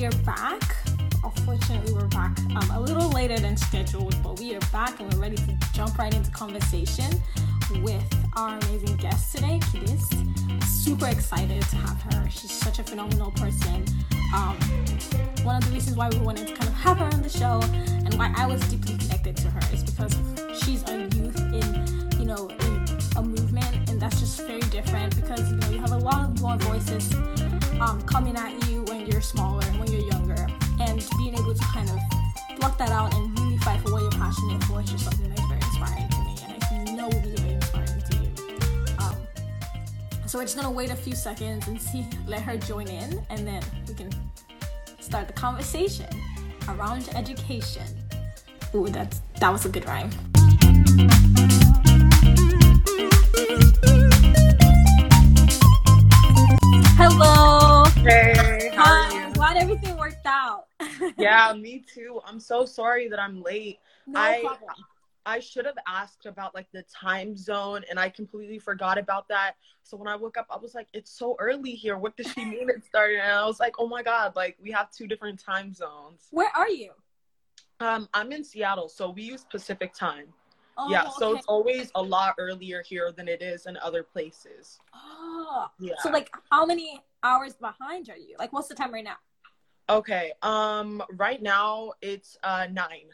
we are back. Unfortunately, we're back um, a little later than scheduled, but we are back and we're ready to jump right into conversation with our amazing guest today, Kidist. Super excited to have her. She's such a phenomenal person. Um, one of the reasons why we wanted to kind of have her on the show and why I was deeply connected to her is because she's a youth in, you know, in a movement, and that's just very different because you know you have a lot of more voices um, coming at you you're smaller and when you're younger, and being able to kind of block that out and really fight for what you're passionate for is just something that's very inspiring to me, and I know will be very inspiring to you. Um, so we're just gonna wait a few seconds and see, let her join in, and then we can start the conversation around education. Ooh, that's that was a good rhyme. Hello. Hey, Glad everything worked out. Yeah, me too. I'm so sorry that I'm late. no I problem. I should have asked about like the time zone and I completely forgot about that. So when I woke up, I was like, it's so early here. What does she mean it started? And I was like, oh my God, like we have two different time zones. Where are you? Um, I'm in Seattle, so we use Pacific time. Oh, yeah, so okay. it's always a lot earlier here than it is in other places. Oh. Yeah. So like, how many hours behind are you? Like, what's the time right now? Okay. Um, right now it's uh nine.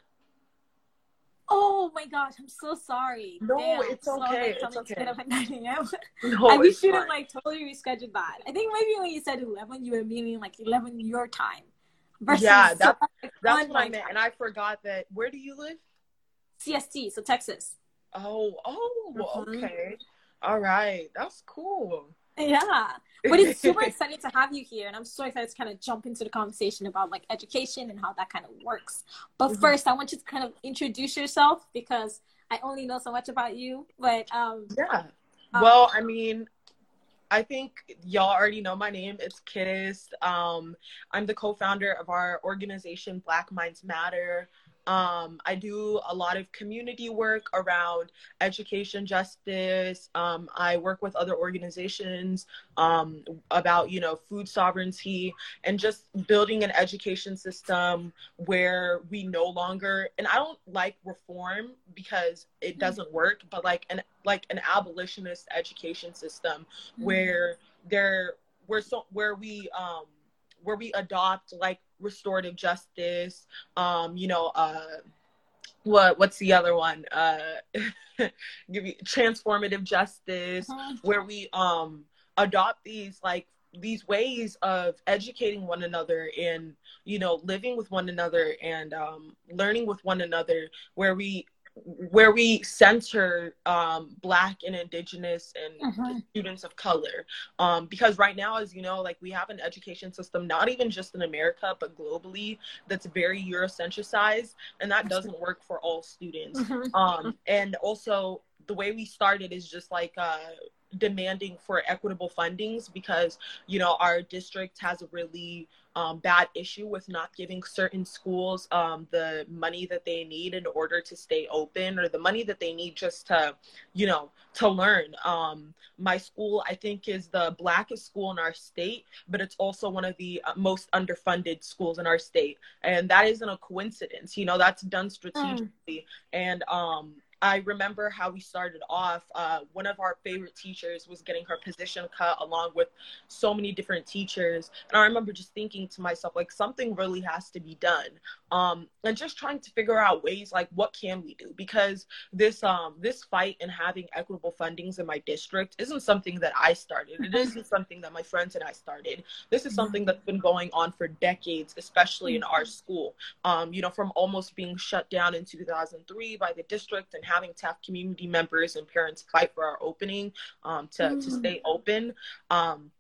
Oh my gosh, I'm so sorry. No, Damn, it's so okay, it's okay. up at 9 a.m. No, and we should have like totally rescheduled that. I think maybe when you said 11, you were meaning like 11 your time. Versus Yeah, that- like, That's what I my meant, time. and I forgot that. Where do you live? CST, so Texas. Oh, oh, Mhm. okay. All right, that's cool. Yeah. But it's super exciting to have you here, and I'm so excited to kind of jump into the conversation about like education and how that kind of works. But Mhm. first, I want you to kind of introduce yourself because I only know so much about you. But um, yeah. um, Well, I mean, I think y'all already know my name. It's Kidist. Um, I'm the co-founder of our organization, Black Minds Matter. Um, I do a lot of community work around education justice. Um, I work with other organizations um, about, you know, food sovereignty and just building an education system where we no longer, and I don't like reform because it doesn't work, but like an like an abolitionist education system where there where so where we um where we adopt like restorative justice um you know uh what what's the other one uh give you transformative justice Mhm. where we um adopt these like these ways of educating one another and you know living with one another and um learning with one another where we where we center um, black and indigenous and Mhm. students of color um, because right now as you know like we have an education system not even just in america but globally that's very eurocentricized and that doesn't work for all students Mhm. um, and also the way we started is just like uh, demanding for equitable fundings because you know our district has a really um, bad issue with not giving certain schools um, the money that they need in order to stay open or the money that they need just to you know to learn. Um, my school i think is the blackest school in our state but it's also one of the uh, most underfunded schools in our state. And that isn't a coincidence. You know that's done strategically. And um I remember how we started off. Uh, one of our favorite teachers was getting her position cut, along with so many different teachers. And I remember just thinking to myself, like, something really has to be done. Um, and just trying to figure out ways, like, what can we do? Because this um this fight and having equitable fundings in my district isn't something that I started. It isn't something that my friends and I started. This is something that's been going on for decades, especially in our school um, you know, from almost being shut down in 2003 by the district and having to have community members and parents fight for our opening um, to, to Mm. stay open. Um,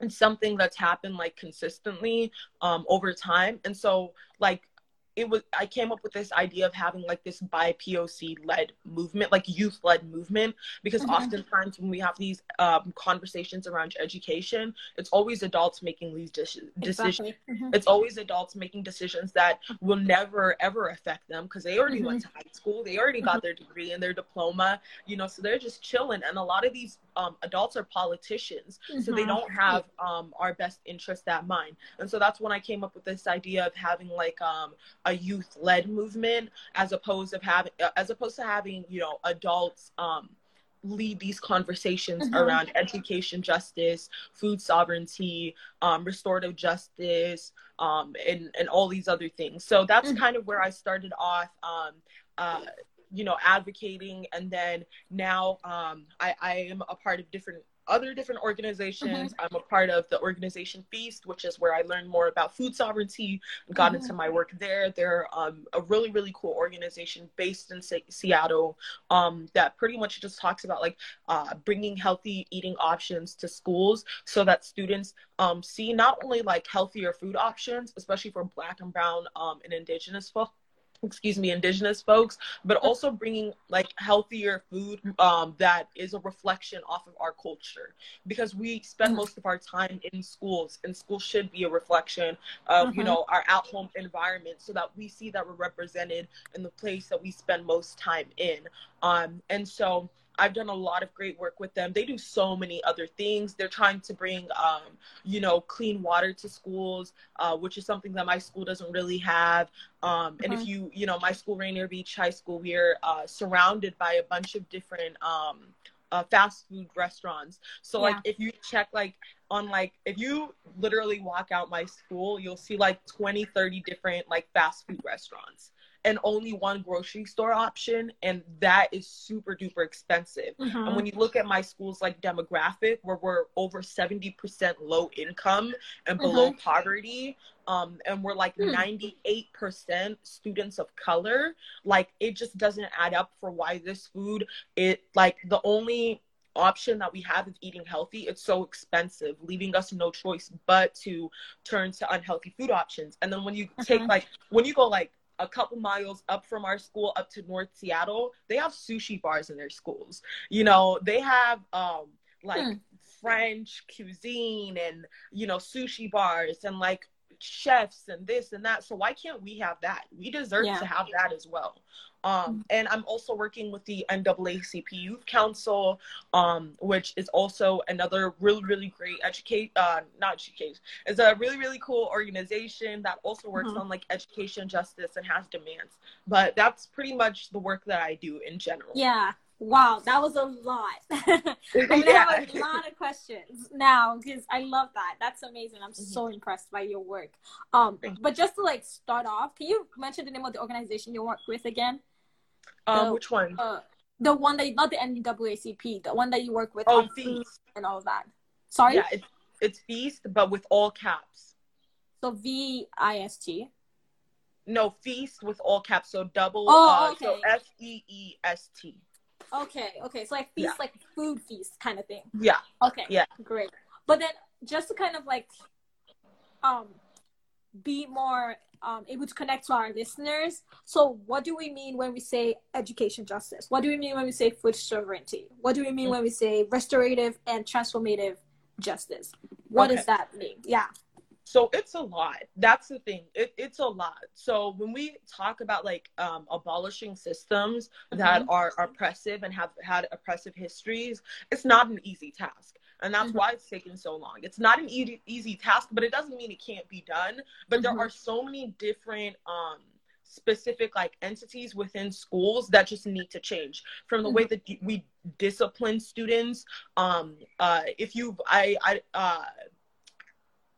it's something that's happened like consistently um, over time. And so, like, it was I came up with this idea of having like this by POC led movement, like youth led movement, because Mhm. oftentimes when we have these um, conversations around education, it's always adults making these dis- decisions Exactly. Mhm. it's always adults making decisions that will never ever affect them because they already went to high school they already got their degree and their diploma you know so they're just chilling and a lot of these um, adults are politicians mm-hmm. so they mm-hmm. don't have um, our best interest at mind and so that's when i came up with this idea of having like um, a youth-led movement as opposed of having as opposed to having you know adults um, lead these conversations mm-hmm. around education justice food sovereignty um, restorative justice um, and, and all these other things so that's mm-hmm. kind of where i started off um, uh, you know advocating and then now um, I, I am a part of different other different organizations. Mm-hmm. I'm a part of the organization FEEST, which is where I learned more about food sovereignty, got mm-hmm. into my work there. They're um, a really, really cool organization based in Se- Seattle um, that pretty much just talks about like uh, bringing healthy eating options to schools so that students um, see not only like healthier food options, especially for Black and Brown um, and Indigenous folks excuse me indigenous folks but also bringing like healthier food um, that is a reflection off of our culture. Because we spend most of our time in schools and school should be a reflection of mm-hmm. you know our at home environment so that we see that we're represented in the place that we spend most time in. Um, and so I've done a lot of great work with them. They do so many other things. They're trying to bring, um, you know, clean water to schools, uh, which is something that my school doesn't really have. Um, and if uh-huh. you, you know, my school, Rainier Beach High School, we are uh, surrounded by a bunch of different um, uh, fast food restaurants. So yeah. like if you check like on like if you literally walk out my school, you'll see like 20, 30 different like fast food restaurants and only one grocery store option and that is super duper expensive mm-hmm. and when you look at my school's like demographic where we're over 70% low income and below mm-hmm. poverty um, and we're like mm. 98% students of color like it just doesn't add up for why this food it like the only option that we have is eating healthy it's so expensive leaving us no choice but to turn to unhealthy food options and then when you mm-hmm. take like when you go like a couple miles up from our school up to North Seattle, they have sushi bars in their schools. You know, they have um like hmm. French cuisine and you know sushi bars and like chefs and this and that. So why can't we have that? We deserve yeah. to have that as well. Um, mm-hmm. and I'm also working with the NAACP Youth Council, um, which is also another really, really great educate, uh, not educate, it's a really, really cool organization that also works mm-hmm. on like education justice and has demands. But that's pretty much the work that I do in general. Yeah. Wow, that was a lot. I yeah. have a lot of questions now because I love that. That's amazing. I'm mm-hmm. so impressed by your work. Um, but just to like start off, can you mention the name of the organization you work with again? Um, the, which one? Uh, the one that you, not the NAACP, the one that you work with oh, FEEST and all of that. Sorry. Yeah, it's it's FEEST, but with all caps. So V I S T. No, FEEST with all caps. So double. Oh, uh, okay. So F E E S T. Okay, okay. So like feast, yeah. like food feast kind of thing. Yeah. Okay. Yeah. Great. But then just to kind of like um be more um, able to connect to our listeners. So, what do we mean when we say education justice? What do we mean when we say food sovereignty? What do we mean when we say restorative and transformative justice? What okay. does that mean? Yeah. So it's a lot. That's the thing. It, it's a lot. So when we talk about like um, abolishing systems mm-hmm. that are oppressive and have had oppressive histories, it's not an easy task and that's mm-hmm. why it's taken so long it's not an easy, easy task but it doesn't mean it can't be done but mm-hmm. there are so many different um specific like entities within schools that just need to change from the mm-hmm. way that we discipline students um uh if you i i uh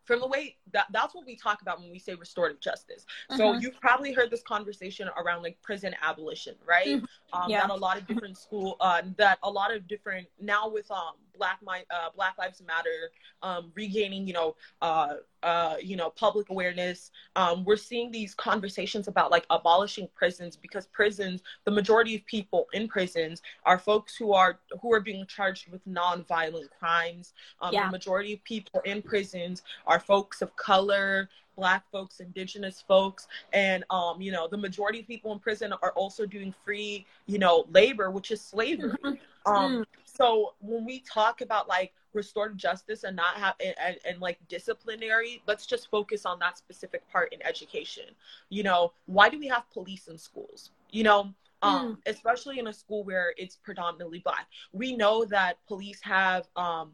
from the way that that's what we talk about when we say restorative justice. So mm-hmm. you've probably heard this conversation around like prison abolition, right? Mm-hmm. Um, yeah. That a lot of different school, uh, that a lot of different now with um Black my uh, Black Lives Matter, um, regaining you know uh, uh, you know public awareness. Um, we're seeing these conversations about like abolishing prisons because prisons, the majority of people in prisons are folks who are who are being charged with non-violent crimes. Um, yeah. The majority of people in prisons are folks of color, black folks indigenous folks and um you know the majority of people in prison are also doing free you know labor which is slavery mm-hmm. Um mm. so when we talk about like restorative justice and not have and, and, and, like disciplinary let's just focus on that specific part in education you know why do we have police in schools you know um, mm. especially in a school where it's predominantly black. We know that police have um,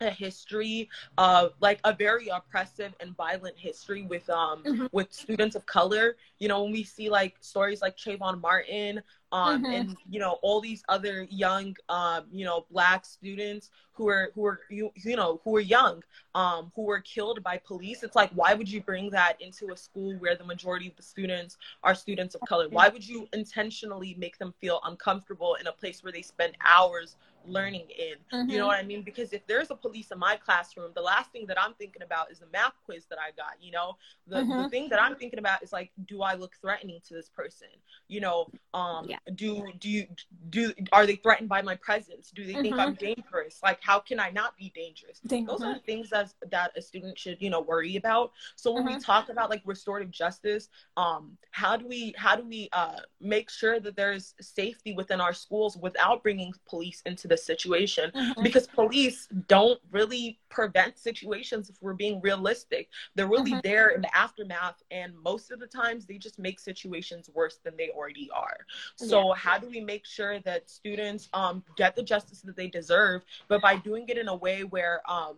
a history of like a very oppressive and violent history with um mm-hmm. with students of color. You know, when we see like stories like Trayvon Martin, um, mm-hmm. and you know all these other young um, you know black students who are who are you, you know who are young um, who were killed by police it's like why would you bring that into a school where the majority of the students are students of color why would you intentionally make them feel uncomfortable in a place where they spend hours learning in. Mm-hmm. You know mm-hmm. what I mean? Because if there's a police in my classroom, the last thing that I'm thinking about is the math quiz that I got. You know, the, mm-hmm. the thing that I'm thinking about is like, do I look threatening to this person? You know, um, yeah. do do you do are they threatened by my presence? Do they mm-hmm. think I'm mm-hmm. dangerous? Like, how can I not be dangerous? Those are the things that that a student should you know worry about. So when we mm-hmm. talk about like restorative justice, um, how do we how do we uh, make sure that there's safety within our schools without bringing police into the situation mm-hmm. because police don't really prevent situations if we're being realistic. They're really mm-hmm. there in the aftermath, and most of the times they just make situations worse than they already are. So, yeah. how do we make sure that students um, get the justice that they deserve, but by doing it in a way where um,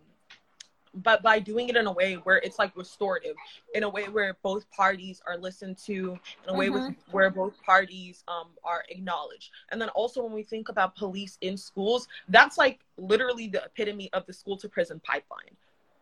but by doing it in a way where it's like restorative in a way where both parties are listened to in a way mm-hmm. with, where both parties um, are acknowledged and then also when we think about police in schools that's like literally the epitome of the school to prison pipeline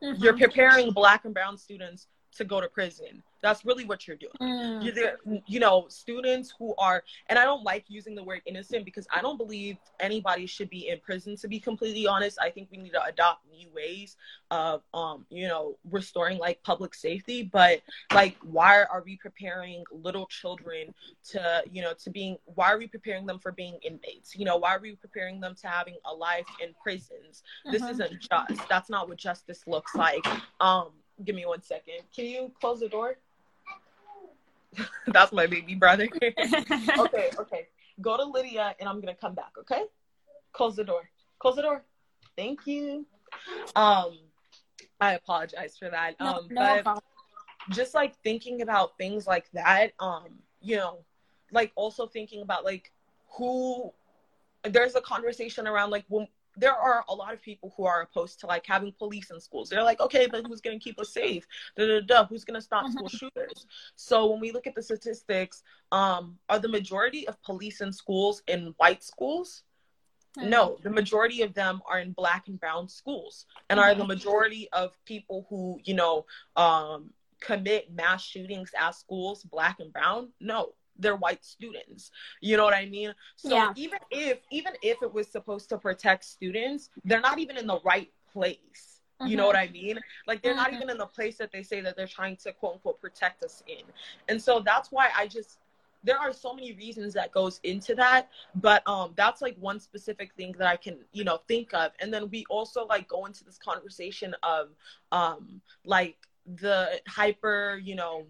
mm-hmm. you're preparing black and brown students to go to prison. That's really what you're doing. Mm. You're there, you know, students who are, and I don't like using the word innocent because I don't believe anybody should be in prison. To be completely honest, I think we need to adopt new ways of, um, you know, restoring like public safety. But like, why are we preparing little children to, you know, to being? Why are we preparing them for being inmates? You know, why are we preparing them to having a life in prisons? Mm-hmm. This isn't just. That's not what justice looks like. Um, Give me one second. Can you close the door? That's my baby brother. okay, okay. Go to Lydia and I'm gonna come back, okay? Close the door. Close the door. Thank you. Um I apologize for that. No, um no but just like thinking about things like that, um, you know, like also thinking about like who there's a conversation around like when there are a lot of people who are opposed to like having police in schools. They're like, okay, but who's going to keep us safe? Da, da, da, who's going to stop mm-hmm. school shooters? So when we look at the statistics, um, are the majority of police in schools in white schools? Mm-hmm. No, the majority of them are in black and brown schools. And mm-hmm. are the majority of people who, you know, um, commit mass shootings at schools black and brown? No they're white students you know what i mean so yeah. even if even if it was supposed to protect students they're not even in the right place you know what mm-hmm. i mean like they're mm-hmm. not even in the place that they say that they're trying to quote unquote protect us in and so that's why i just there are so many reasons that goes into that but um that's like one specific thing that i can you know think of and then we also like go into this conversation of um like the hyper you know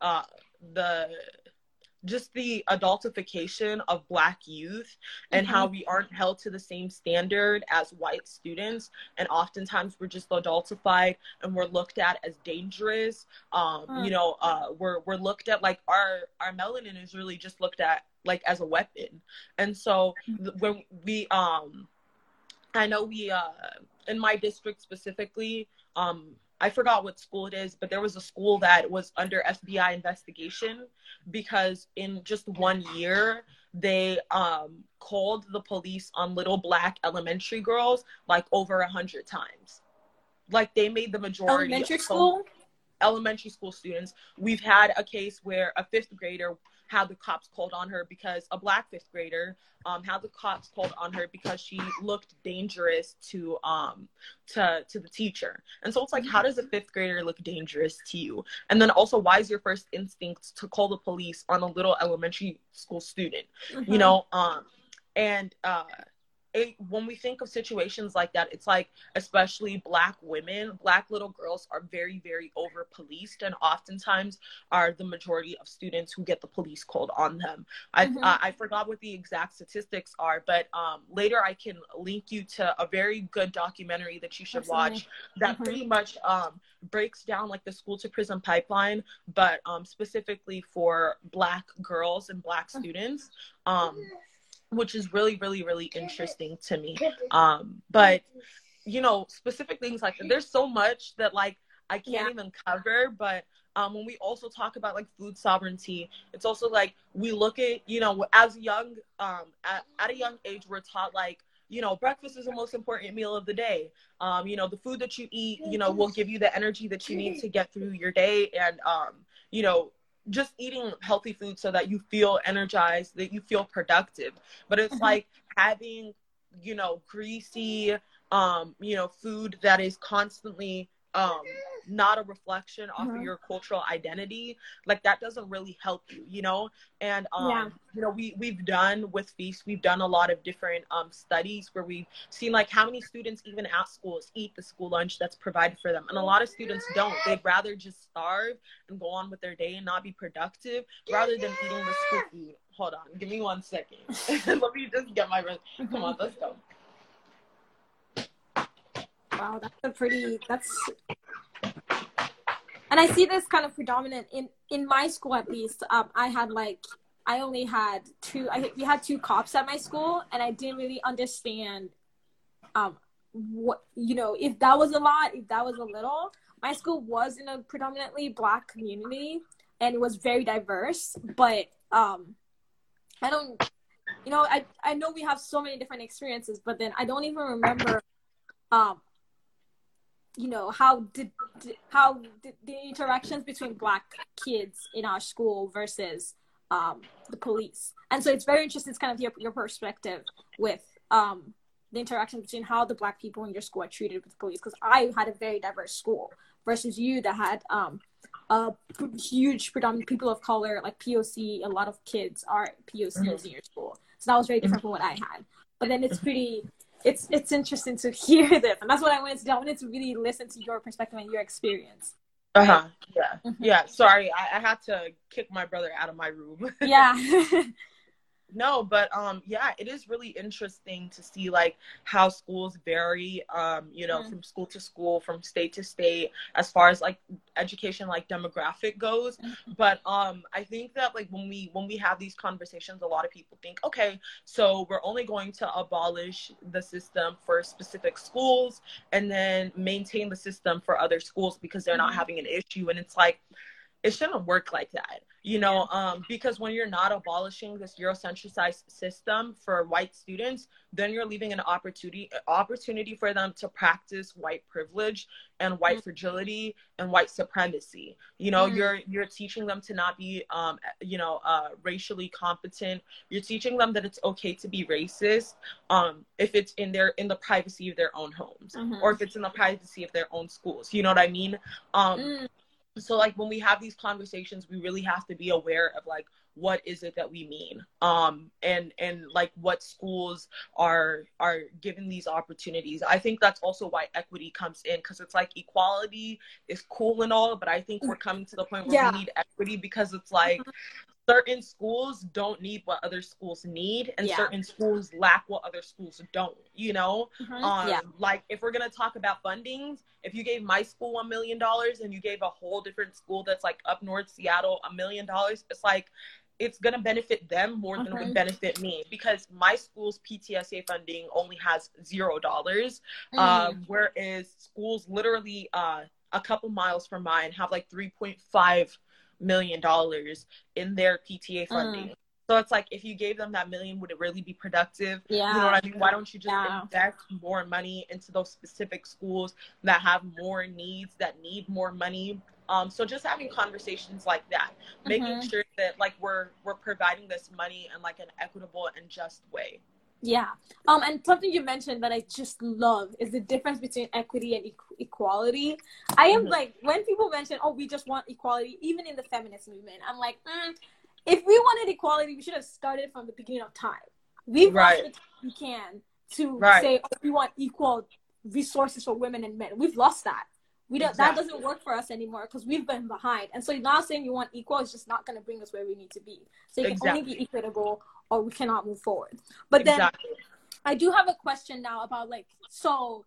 uh the just the adultification of black youth and mm-hmm. how we aren't held to the same standard as white students and oftentimes we're just adultified and we're looked at as dangerous um, mm. you know uh, we're we're looked at like our our melanin is really just looked at like as a weapon and so mm-hmm. when we um i know we uh in my district specifically um I forgot what school it is, but there was a school that was under FBI investigation because in just one year they um, called the police on little black elementary girls like over a hundred times. Like they made the majority elementary school elementary school students. We've had a case where a fifth grader had the cops called on her because a black fifth grader um, had the cops called on her because she looked dangerous to um to to the teacher. And so it's like how does a fifth grader look dangerous to you? And then also why is your first instinct to call the police on a little elementary school student? Mm-hmm. you know um and uh it, when we think of situations like that, it's like, especially Black women, Black little girls are very, very over policed, and oftentimes are the majority of students who get the police called on them. I mm-hmm. uh, I forgot what the exact statistics are, but um, later I can link you to a very good documentary that you should Absolutely. watch that mm-hmm. pretty much um, breaks down like the school to prison pipeline, but um, specifically for Black girls and Black mm-hmm. students. Um, which is really, really, really interesting to me. Um, but you know, specific things like there's so much that like I can't yeah. even cover, but um, when we also talk about like food sovereignty, it's also like we look at, you know, as young, um, at, at a young age, we're taught like, you know, breakfast is the most important meal of the day. Um, you know, the food that you eat, you know, will give you the energy that you need to get through your day. And, um, you know, just eating healthy food so that you feel energized, that you feel productive. But it's mm-hmm. like having, you know, greasy, um, you know, food that is constantly um not a reflection off mm-hmm. of your cultural identity like that doesn't really help you you know? And um yeah. you know we we've done with FEEST we've done a lot of different um studies where we've seen like how many students even at schools eat the school lunch that's provided for them. And a lot of students don't. They'd rather just starve and go on with their day and not be productive rather than eating the school food. Hold on. Give me one second. Let me just get my come on let's go Wow, that's a pretty that's and I see this kind of predominant in in my school at least. Um, I had like I only had two. I we had two cops at my school, and I didn't really understand, um, what you know if that was a lot, if that was a little. My school was in a predominantly black community, and it was very diverse. But um, I don't, you know, I I know we have so many different experiences, but then I don't even remember um you know how did how did the interactions between black kids in our school versus um, the police. And so it's very interesting it's kind of your, your perspective with um, the interaction between how the black people in your school are treated with the police. Because i had a very diverse school versus you that had um, a huge predominant people of color like poc a lot of kids are pocs mm-hmm. in your school. So that was very different mm-hmm. from what i had. But then it's pretty it's it's interesting to hear this, and that's what I wanted to do. I wanted to really listen to your perspective and your experience. Uh huh. Yeah. Mm-hmm. Yeah. Sorry, I, I had to kick my brother out of my room. yeah. no but um yeah it is really interesting to see like how schools vary um you know mm-hmm. from school to school from state to state as far as like education like demographic goes mm-hmm. but um i think that like when we when we have these conversations a lot of people think okay so we're only going to abolish the system for specific schools and then maintain the system for other schools because they're mm-hmm. not having an issue and it's like it shouldn't work like that you know um, because when you're not abolishing this eurocentricized system for white students then you're leaving an opportunity opportunity for them to practice white privilege and white mm-hmm. fragility and white supremacy you know mm-hmm. you're you're teaching them to not be um, you know uh, racially competent you're teaching them that it's okay to be racist um, if it's in their in the privacy of their own homes mm-hmm. or if it's in the privacy of their own schools you know what i mean um, mm so like when we have these conversations we really have to be aware of like what is it that we mean um and and like what schools are are given these opportunities i think that's also why equity comes in because it's like equality is cool and all but i think we're coming to the point where yeah. we need equity because it's like certain schools don't need what other schools need and yeah. certain schools lack what other schools don't you know mm-hmm. um, yeah. like if we're going to talk about fundings if you gave my school one million dollars and you gave a whole different school that's like up north seattle a million dollars it's like it's going to benefit them more than it would mm-hmm. benefit me because my school's PTSA funding only has zero dollars, mm. um, whereas schools literally uh, a couple miles from mine have like 3.5 million dollars in their PTA mm. funding. Mm. So it's like if you gave them that million, would it really be productive? Yeah. You know what I mean? Why don't you just yeah. invest more money into those specific schools that have more needs, that need more money? Um, so just having conversations like that, making mm-hmm. sure that like we're we're providing this money in like an equitable and just way. Yeah. Um, and something you mentioned that I just love is the difference between equity and e- equality. I am mm-hmm. like, when people mention, oh, we just want equality, even in the feminist movement, I'm like, mm, if we wanted equality, we should have started from the beginning of time. We've right. we can to Right. say oh, we want equal resources for women and men. We've lost that. We don't. That doesn't work for us anymore because we've been behind. And so now saying you want equal is just not going to bring us where we need to be. So it can only Exactly. be equitable, or we cannot move forward. But then. I do have a question now about like so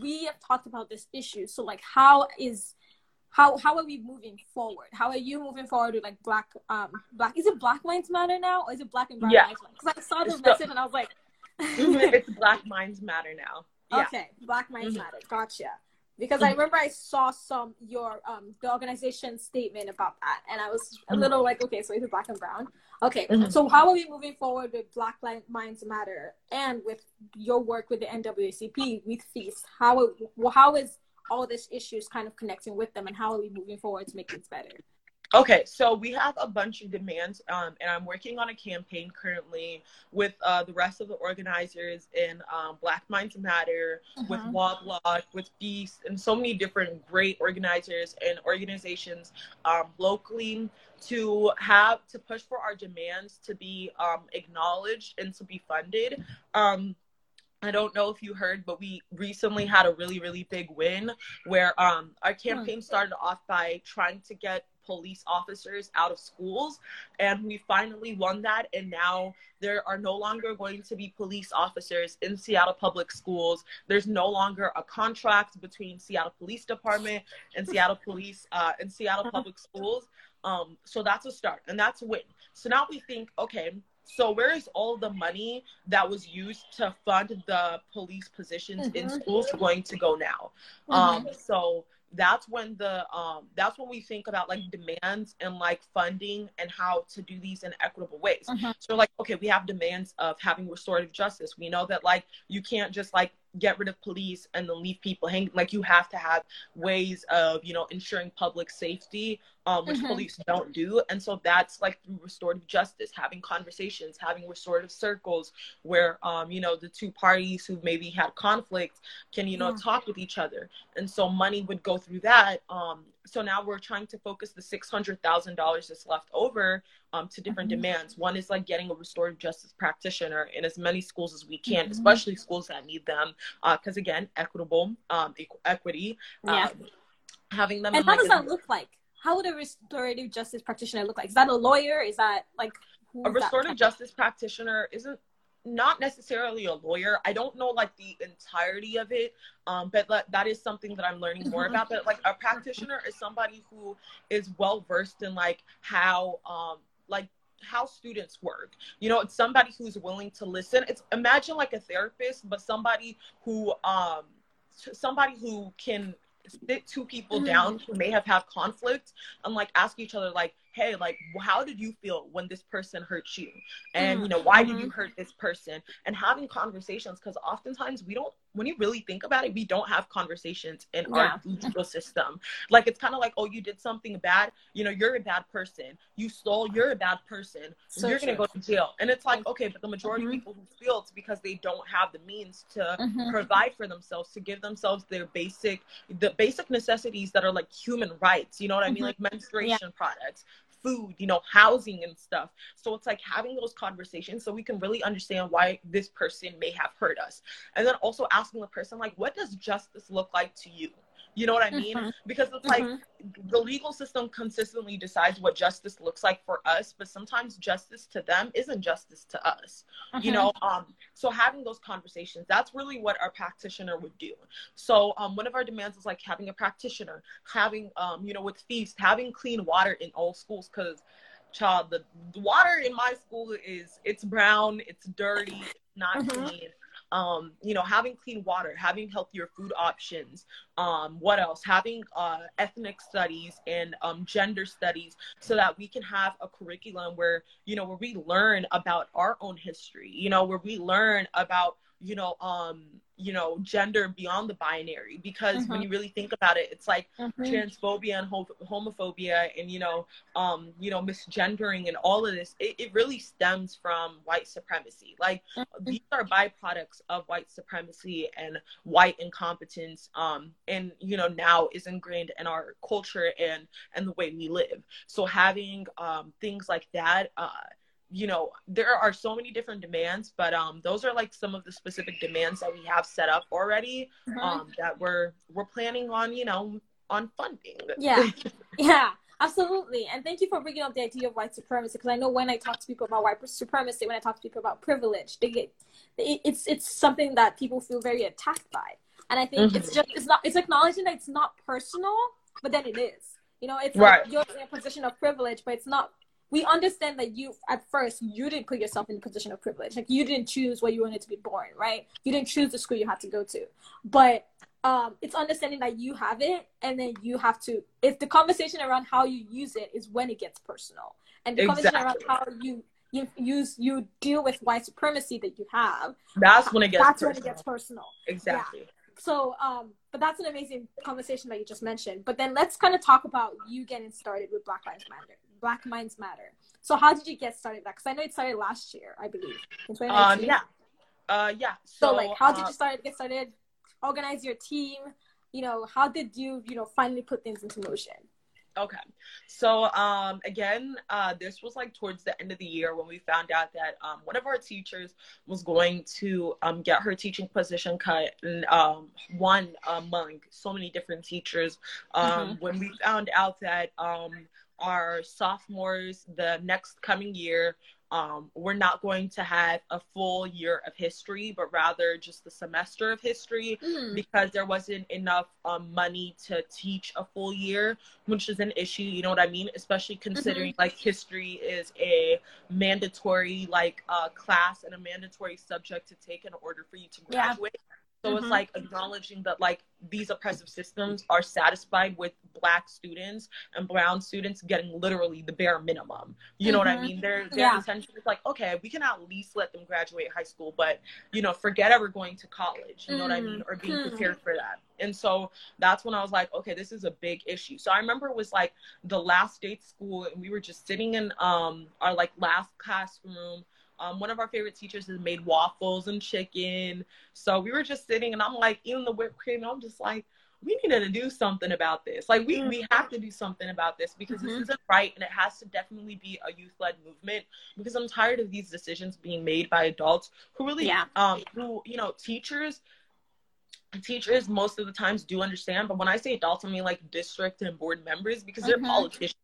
we have talked about this issue. So like how is how how are we moving forward? How are you moving forward with like black um black is it Black Minds Matter now or is it Black and Brown Yeah. Lives Because I saw the the- message and I was like it's Black Minds Matter now. Yeah. Okay, Black Minds Mhm. Matter. Gotcha. Because I Mhm. remember I saw some your um the organization statement about that, and I was a Mhm. little like, okay, so it's black and brown. Okay, Mhm. so how are we moving forward with Black Minds Matter and with your work with the NAACP with FEEST? How how is all these issues kind of connecting with them, and how are we moving forward to make things better? Okay, so we have a bunch of demands, um, and I'm working on a campaign currently with uh, the rest of the organizers in um, Black Minds Matter, with. WA-BLOC, with FEEST, and so many different great organizers and organizations um, locally to have to push for our demands to be um, acknowledged and to be funded. Um, I don't know if you heard, but we recently had a really, really big win where um, our campaign started off by trying to get police officers out of schools, and we finally won that. And now there are no longer going to be police officers in Seattle public schools. There's no longer a contract between Seattle Police Department and Seattle Police uh, and Seattle public schools. Um, so that's a start, and that's a win. So now we think, okay, so where is all the money that was used to fund the police positions in Mhm. schools going to go now? Um, so that's when the um, that's when we think about like demands and like funding and how to do these in equitable ways. Mhm. So like, okay, we have demands of having restorative justice. We know that like you can't just like get rid of police and then leave people hanging. Like you have to have ways of you know ensuring public safety, um, which Mhm. police don't do. And so that's like through restorative justice, having conversations, having restorative circles where um, you know the two parties who maybe had conflict can you know Yeah. talk with each other. And so money would go through that. Um, so now we're trying to focus the six hundred thousand dollars that's left over um, to different Mhm. demands. One is like getting a restorative justice practitioner in as many schools as we can, Mhm. especially schools that need them, because again, equitable um, equ- equity. Yeah. Um, having them and in, how like, does a- that look like? How would a restorative justice practitioner look like? Is that a lawyer? Is that like a that restorative justice practitioner isn't not necessarily a lawyer. I don't know like the entirety of it um, but that, that is something that i'm learning more about. But like a practitioner is somebody who is well versed in like how um, like how students work. You know it's somebody who's willing to listen. It's imagine like a therapist but somebody who um somebody who can sit two people Mhm. down who may have had conflict and like ask each other like hey like how did you feel when this person hurt you? And you know why did you hurt this person? And having conversations because oftentimes we don't when you really think about it we don't have conversations in our legal system. Like it's kind of like oh you did something bad. You know you're a bad person. You stole you're a bad person. So you're gonna go to jail. And it's like okay but the majority Mhm. of people who feel it's because they don't have the means to Mhm. provide for themselves to give themselves their basic the basic necessities that are like human rights you know what i mean? Like menstruation products food you know housing and stuff. So it's like having those conversations so we can really understand why this person may have hurt us. And then also asking the person like what does justice look like to you you know what i mean Mhm. because it's like Mhm. the legal system consistently decides what justice looks like for us but sometimes justice to them isn't justice to us you Mhm. know um so having those conversations that's really what our practitioner would do so um one of our demands is like having a practitioner having um you know with feast having clean water in all schools because child the, water in my school is it's brown it's dirty it's not Mhm. clean um you know having clean water having healthier food options um what else? Having uh ethnic studies and um gender studies so that we can have a curriculum where you know where we learn about our own history you know where we learn about you know um you know gender beyond the binary because when Mhm. you really think about it it's like Mhm. transphobia and ho- homophobia and you know um you know misgendering and all of this it, it really stems from white supremacy like Mhm. these are byproducts of white supremacy and white incompetence um and you know now is ingrained in our culture and and the way we live so having um things like that uh you know there are so many different demands but um those are like some of the specific demands that we have set up already mm-hmm. um that we're we're planning on you know on funding yeah yeah absolutely and thank you for bringing up the idea of white supremacy because i know when i talk to people about white supremacy when i talk to people about privilege they get it's it's something that people feel very attacked by and i think mm-hmm. it's just it's not it's acknowledging that it's not personal but then it is you know it's right. like you're in a position of privilege but it's not we understand that you at first you didn't put yourself in a position of privilege. Like you didn't choose where you wanted to be born right? You didn't choose the school you had to go to. But um, it's understanding that you have it and then you have to if the conversation around how you use it is when it gets personal. And the exactly. conversation around how you you use you deal with white supremacy that you have that's when it gets that's personal. when it gets personal. Exactly. Yeah. so um but that's an amazing conversation that you just mentioned. But then let's kind of talk about you getting started with black lives matter Black Minds Matter. So how did you get started that? Because I know it started last year, I believe, in 2019. Um, yeah. Uh, yeah. So, so like, how did uh, you start get started? Organize your team. You know, how did you, you know, finally put things into motion? Okay. So um again, uh this was like towards the end of the year when we found out that um one of our teachers was going to um get her teaching position cut and um one among so many different teachers. Um mm-hmm. when we found out that our sophomores the next coming year um, we're not going to have a full year of history, but rather just the semester of history mm. because there wasn't enough um, money to teach a full year, which is an issue. You know what I mean? Especially considering mm-hmm. like history is a mandatory like uh, class and a mandatory subject to take in order for you to graduate. Yeah. So mm-hmm. it's like acknowledging that like these oppressive systems are satisfied with black students and brown students getting literally the bare minimum. You know mm-hmm. what I mm-hmm. mean? Their their yeah. intention is like, okay, we can at least let them graduate high school, but you know, forget ever going to college. You know mm-hmm. what I mean? Or being mm-hmm. prepared for that. And so that's when I was like, okay, this is a big issue. So I remember it was like the last day school and we were just sitting in um our like last classroom um, one of our favorite teachers has made waffles and chicken. So we were just sitting and I'm like eating the whipped cream. And I'm just like, we needed to do something about this. Like we, mm-hmm. we have to do something about this because mm-hmm. this isn't right and it has to definitely be a youth led movement because I'm tired of these decisions being made by adults who really yeah. um who, you know, teachers teachers most of the times do understand, but when I say adults, I mean like district and board members because they're mm-hmm. politicians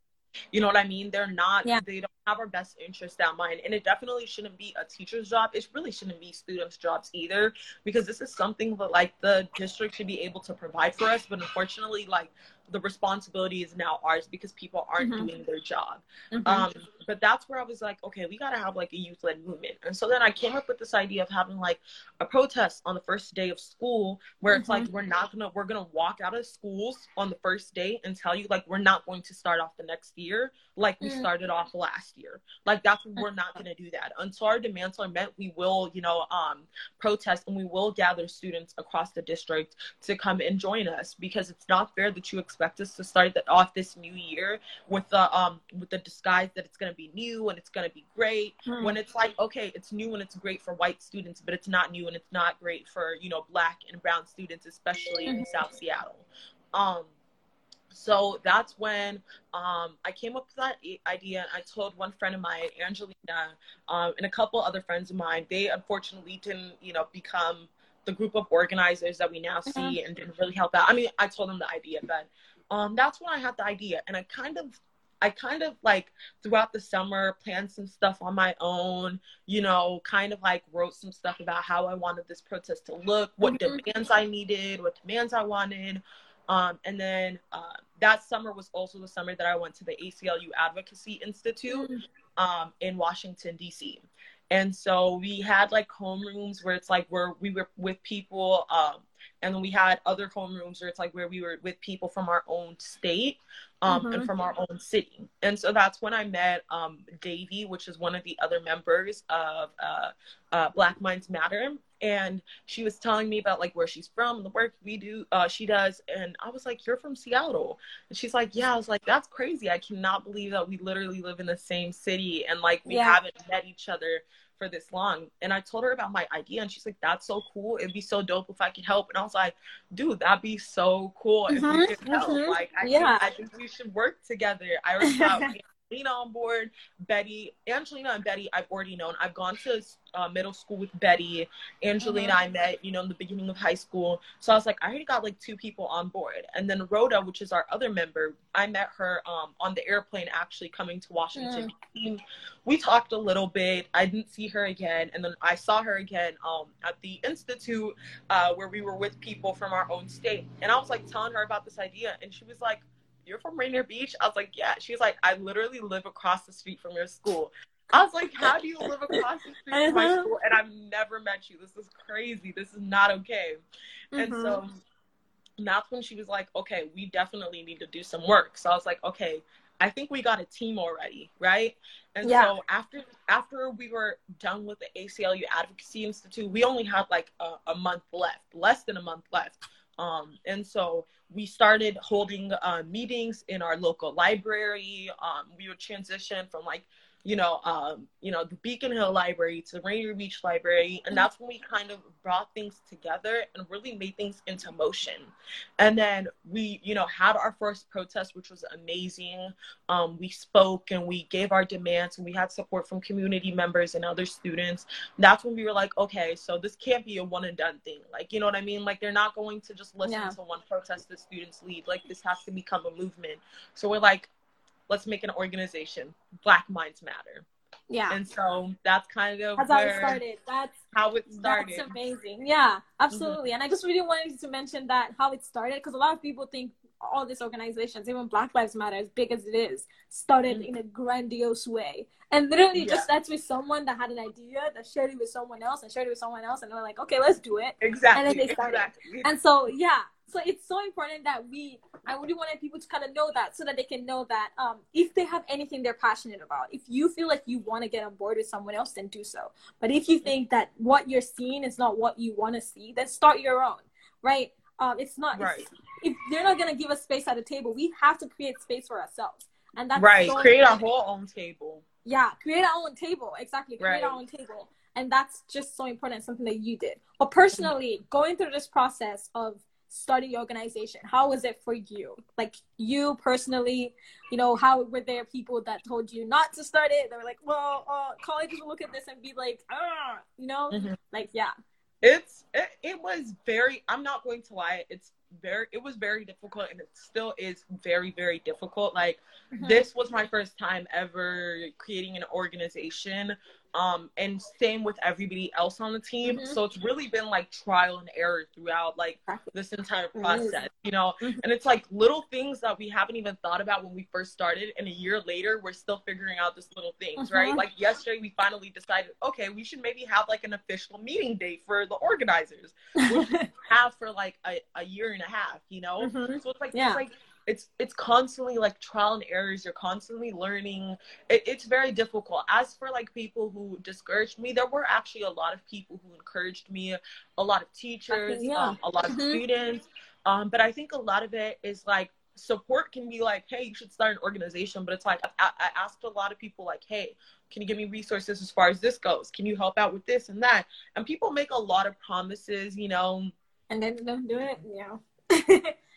you know what I mean? They're not, yeah. they don't have our best interest at mind. And it definitely shouldn't be a teacher's job. It really shouldn't be students' jobs either, because this is something that like the district should be able to provide for us. But unfortunately, like the responsibility is now ours because people aren't mm-hmm. doing their job. Mm-hmm. Um, but that's where I was like, okay, we got to have like a youth led movement. And so then I came up with this idea of having like a protest on the first day of school where mm-hmm. it's like, mm-hmm. we're not gonna, we're gonna walk out of schools on the first day and tell you like, we're not going to start off the next year like we mm. started off last year. Like that's we're not gonna do that. Until our demands are met, we will, you know, um, protest and we will gather students across the district to come and join us because it's not fair that you expect us to start the, off this new year with the um with the disguise that it's gonna be new and it's gonna be great mm. when it's like okay, it's new and it's great for white students, but it's not new and it's not great for you know black and brown students, especially mm-hmm. in South Seattle. Um, so that's when um, I came up with that idea. And I told one friend of mine, Angelina, um, and a couple other friends of mine. They unfortunately didn't, you know, become the group of organizers that we now mm-hmm. see mm-hmm. and didn't really help out. I mean, I told them the idea, but um, that's when I had the idea, and I kind of. I kind of like throughout the summer planned some stuff on my own, you know, kind of like wrote some stuff about how I wanted this protest to look, what mm-hmm. demands I needed, what demands I wanted, um, and then uh, that summer was also the summer that I went to the ACLU Advocacy Institute mm. um, in Washington, D.C. And so we had like homerooms where it's like where we were with people, um, and then we had other homerooms where it's like where we were with people from our own state um, mm-hmm. and from our own city. And so that's when I met um, Davy, which is one of the other members of uh, uh, Black Minds Matter and she was telling me about like where she's from and the work we do uh, she does and i was like you're from seattle and she's like yeah i was like that's crazy i cannot believe that we literally live in the same city and like we yeah. haven't met each other for this long. And i told her about my idea and she's like that's so cool. It'd be so dope if i could help. And i was like dude that'd be so cool if mm-hmm, we could help. mm-hmm. like I, yeah. think, I think we should work together. I reached out Angelina on board. Betty, Angelina and Betty, I've already known. I've gone to uh, middle school with Betty. Angelina, mm-hmm. I met, you know, in the beginning of high school. So I was like, I already got like two people on board. And then Rhoda, which is our other member, I met her um, on the airplane actually coming to Washington. Mm. We talked a little bit. I didn't see her again. And then I saw her again um, at the Institute uh, where we were with people from our own state. And I was like telling her about this idea. And she was like, you're from Rainier Beach? I was like, yeah. She's like, I literally live across the street from your school. I was like, how do you live across the street from my uh-huh. school and I've never met you? This is crazy. This is not okay. Mm-hmm. And so mm-hmm. that's when she was like, okay, we definitely need to do some work. So I was like, okay, I think we got a team already, right? And yeah. so after after we were done with the ACLU Advocacy Institute, we only had like a, a month left, less than a month left. Um, and so we started holding uh, meetings in our local library. Um, we would transition from like you know, um, you know, the Beacon Hill Library to the Rainier Beach Library, and that's when we kind of brought things together and really made things into motion. And then we, you know, had our first protest, which was amazing. Um, we spoke and we gave our demands, and we had support from community members and other students. That's when we were like, okay, so this can't be a one and done thing. Like, you know what I mean? Like, they're not going to just listen yeah. to one protest that students lead. Like, this has to become a movement. So we're like, let's make an organization. Black Minds Matter. Yeah. And so that's kind of that's how it started. That's how it started. That's amazing. Yeah, absolutely. Mm-hmm. And I just really wanted to mention that how it started because a lot of people think all these organizations, even Black Lives Matter, as big as it is, started mm-hmm. in a grandiose way. And literally yeah. just that's with someone that had an idea that shared it with someone else and shared it with someone else, and they're like, okay, let's do it. Exactly. And then they started. Exactly. And so, yeah, so it's so important that we i really wanted people to kind of know that so that they can know that um, if they have anything they're passionate about. If you feel like you want to get on board with someone else then do so. But if you think that what you're seeing is not what you want to see then start your own right? Um, it's not right. It's, if they're not going to give us space at the table we have to create space for ourselves. And that's right. so create important. our whole own table. Yeah create our own table. Exactly. Create right. our own table. And that's just so important something that you did. But personally going through this process of starting your organization? How was it for you? Like you personally you know how were there people that told you not to start it? They were like well uh, colleges will look at this and be like ah you know? Mm-hmm. like yeah. It's it, it was very i'm not going to lie it's very it was very difficult and it still is very very difficult. Like mm-hmm. this was my first time ever creating an organization um and same with everybody else on the team mm-hmm. so it's really been like trial and error throughout like this entire process you know mm-hmm. and it's like little things that we haven't even thought about when we first started and a year later we're still figuring out this little things mm-hmm. right like yesterday we finally decided okay we should maybe have like an official meeting date for the organizers which we have for like a, a year and a half you know mm-hmm. so it's like yeah. it's like it's it's constantly like trial and errors. You're constantly learning. It, it's very difficult. As for like people who discouraged me there were actually a lot of people who encouraged me a lot of teachers yeah. um, a lot of mm-hmm. students um, but i think a lot of it is like support can be like hey you should start an organization but it's like I, I asked a lot of people like hey can you give me resources as far as this goes? Can you help out with this and that? And people make a lot of promises you know? And then don't do it? Yeah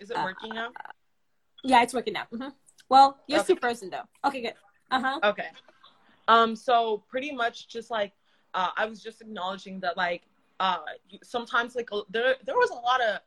Is it working now? Uh, yeah, it's working now. Mm-hmm. Well, you're okay. person though. Okay, good. Uh huh. Okay. Um. So pretty much just like uh, I was just acknowledging that like uh sometimes like there there was a lot of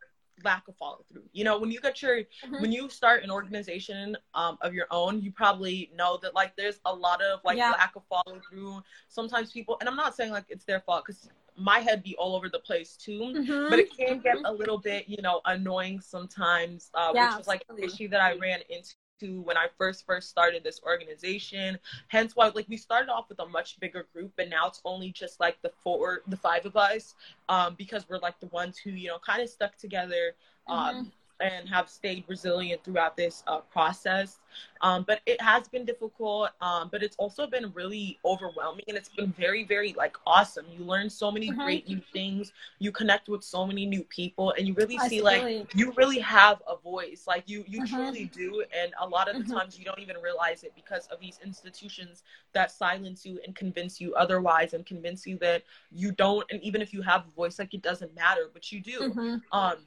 lack of follow through. You know, when you get your mm-hmm. when you start an organization um, of your own, you probably know that like there's a lot of like yeah. lack of follow through. Sometimes people, and I'm not saying like it's their fault because my head be all over the place too. Mm-hmm. But it can get a little bit, you know, annoying sometimes, uh, yeah, which was like an issue that I ran into when I first first started this organization. Hence why like we started off with a much bigger group, but now it's only just like the four the five of us. Um, because we're like the ones who, you know, kind of stuck together. Um mm-hmm and have stayed resilient throughout this uh, process. Um, but it has been difficult, um, but it's also been really overwhelming and it's been very, very like awesome. You learn so many mm-hmm. great new things, you connect with so many new people, and you really see like you really have a voice. Like you, you mm-hmm. truly do. And a lot of the mm-hmm. times you don't even realize it because of these institutions that silence you and convince you otherwise and convince you that you don't. And even if you have a voice, like it doesn't matter, but you do. Mm-hmm. Um,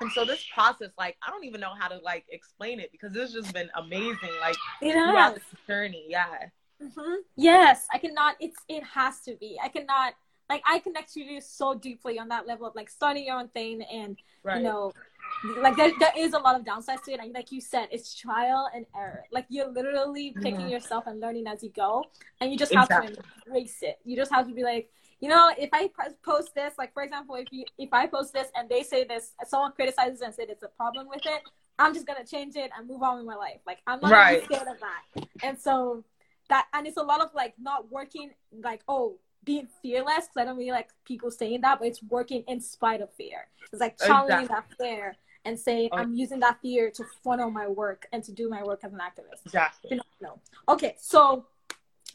and so this process, like, I don't even know how to like explain it because it's just been amazing. Like It throughout this journey, yeah. hmm Yes, I cannot. It's it has to be. I cannot. Like I connect to you so deeply on that level of like starting your own thing and Right. you know like there, there is a lot of downsides to it and like you said it's trial and error like you're literally picking Mhm. yourself and learning as you go and you just have Exactly. to embrace it you just have to be like you know if I post this like for example if you if i post this and they say this someone criticizes and said it's a problem with it i'm just gonna change it and move on with my life like i'm not Right. scared of that and so that and it's a lot of like not working like oh being fearless because I don't really like people saying that, but it's working in spite of fear. It's like challenging that fear and saying Oh. I'm using that fear to funnel my work and to do my work as an activist. Exactly. No. Okay, so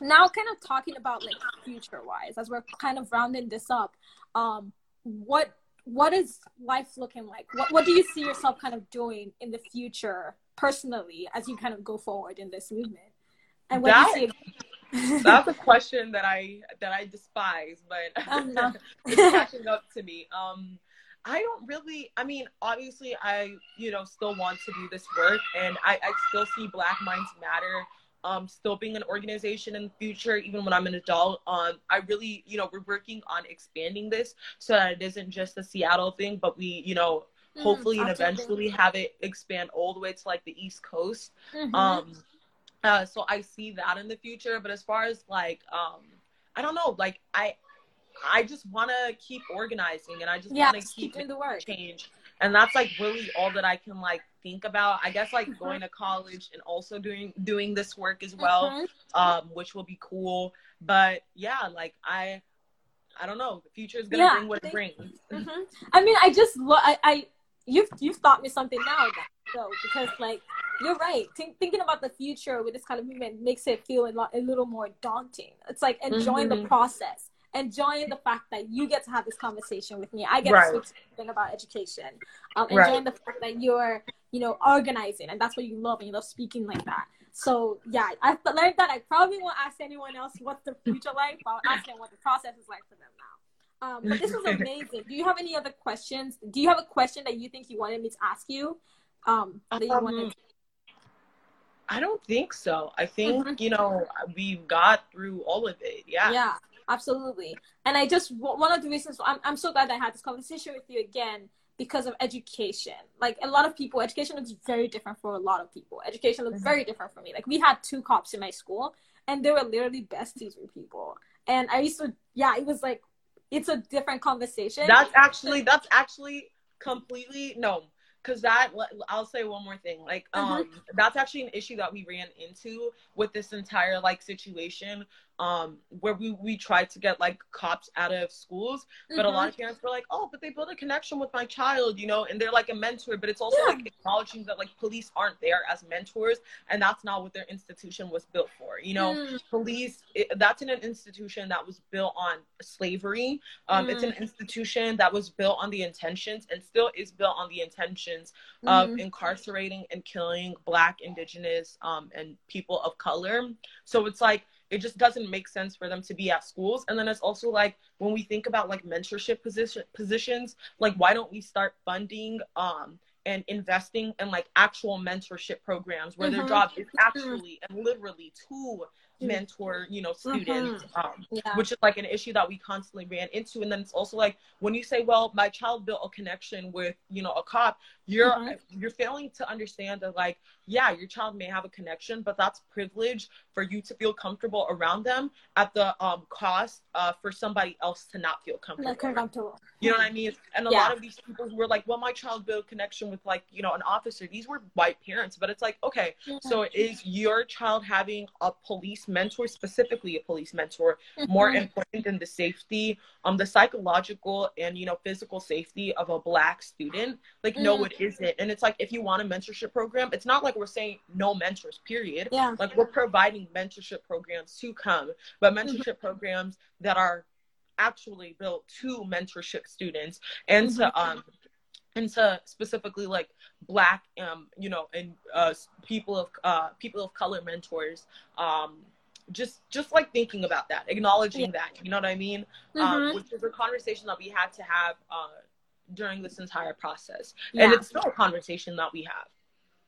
now kind of talking about like future wise as we're kind of rounding this up, um, what what is life looking like? What what do you see yourself kind of doing in the future personally as you kind of go forward in this movement? And what That- do you see? That's a question that I that I despise, but no. it's catching up to me. Um, I don't really. I mean, obviously, I you know still want to do this work, and I, I still see Black Minds Matter. Um, still being an organization in the future, even when I'm an adult. Um, I really, you know, we're working on expanding this so that it isn't just a Seattle thing, but we, you know, hopefully and Mm, eventually have it expand all the way to like the East Coast. Mhm. Um, uh, so I see that in the future. But as far as like, um, I don't know, like I, I just want to keep organizing, and I just yeah, want to keep keep doing the work. change, and that's like really all that I can like think about. I guess like going to college and also doing doing this work as well, Mhm. um, which will be cool. But yeah, like I, I don't know. The future is gonna Yeah, bring what it brings. hmm I mean, I just lo- I, I you've you've taught me something now though because like you're right. Think, thinking about the future with this kind of movement makes it feel a, lot, a little more daunting. It's like enjoying the Mhm. process, enjoying the fact that you get to have this conversation with me. I get Right. to speak something about education. Um, Right. enjoying the fact that you're you know organizing and that's what you love and you love speaking like that. So yeah, I've learned that I probably won't ask anyone else what the future like, but I'll ask them what the process is like for them now. Um, but this was amazing. Do you have any other questions? Do you have a question that you think you wanted me to ask you? Um, that you Um, wanted. I don't think so. I think Mhm. you know we've got through all of it. Yeah. Yeah, absolutely. And I just one of the reasons I'm I'm so glad I had this conversation with you again because of education. Like a lot of people, education looks very different for a lot of people. Education looks Mhm. very different for me. Like we had two cops in my school, and they were literally besties with people. And I used to, yeah, it was like it's a different conversation. That's actually that's actually completely no, because that I'll say one more thing. Like Mhm. um, that's actually an issue that we ran into with this entire like situation. Um, where we we tried to get like cops out of schools, but a Mhm. lot of parents were like, "Oh, but they build a connection with my child, you know, and they're like a mentor." But it's also Yeah. like acknowledging that like police aren't there as mentors, and that's not what their institution was built for. You know, Mm. police it, that's in an institution that was built on slavery um, it's an Mm. institution that was built on the intentions and still is built on the intentions of Mhm. incarcerating and killing black indigenous um, and people of color so it's like it just doesn't make sense for them to be at schools and then it's also like when we think about like mentorship position positions like why don't we start funding um and investing in like actual mentorship programs where Mhm. their job is actually and literally to mentor you know students um Yeah. which is like an issue that we constantly ran into and then it's also like when you say well my child built a connection with you know a cop you're Mhm. you're failing to understand that like yeah your child may have a connection but that's privilege for you to feel comfortable around them at the um cost uh for somebody else to not feel comfortable Like uncomfortable. you know what I mean? And a Yeah. lot of these people who were like, well, my child built connection with like, you know, an officer. These were white parents, but it's like, okay, so is your child having a police mentor, specifically a police mentor, more Mhm. important than the safety, um, the psychological and you know physical safety of a black student? Like, no, Mm. it isn't. And it's like if you want a mentorship program, it's not like we're saying no mentors, period. Yeah. Like we're providing mentorship programs to come, but Mm-hmm. mentorship programs that are actually built to mentorship students and Mm-hmm. to um and to specifically like black um you know and uh people of uh people of color mentors um just just like thinking about that acknowledging that you know what i mean Mhm. um which is a conversation that we had to have uh during this entire process. Yeah. And it's still a conversation that we have.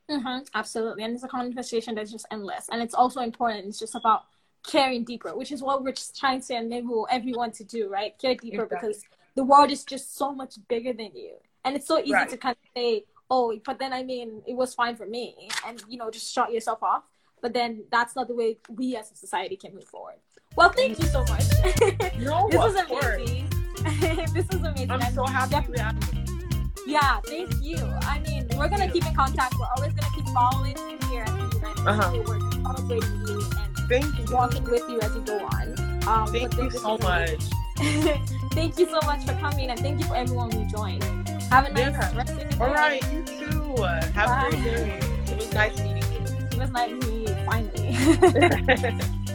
Mm-hmm, absolutely. And it's a conversation that's just endless. And it's also important. It's just about caring deeper, which is what we're just trying to enable everyone to do, right? Care deeper Exactly. because the world is just so much bigger than you. And it's so easy Right. to kind of say, oh, but then I mean, it was fine for me. And, you know, just shut yourself off. But then that's not the way we as a society can move forward. Well, thank you so much. No, this was amazing. this was amazing. I'm And so happy def- we had yeah, thank you. I mean, we're gonna keep in contact. We're always gonna keep following you here at the event. Uh-huh. We're celebrating you and Thank you. walking with you as you go on. Um, Thank you so much. thank you so much for coming, and thank you for everyone who joined. Have a nice Yeah. rest of your day. All right, you too. Have a great day. It was nice meeting you. It was nice meeting you finally.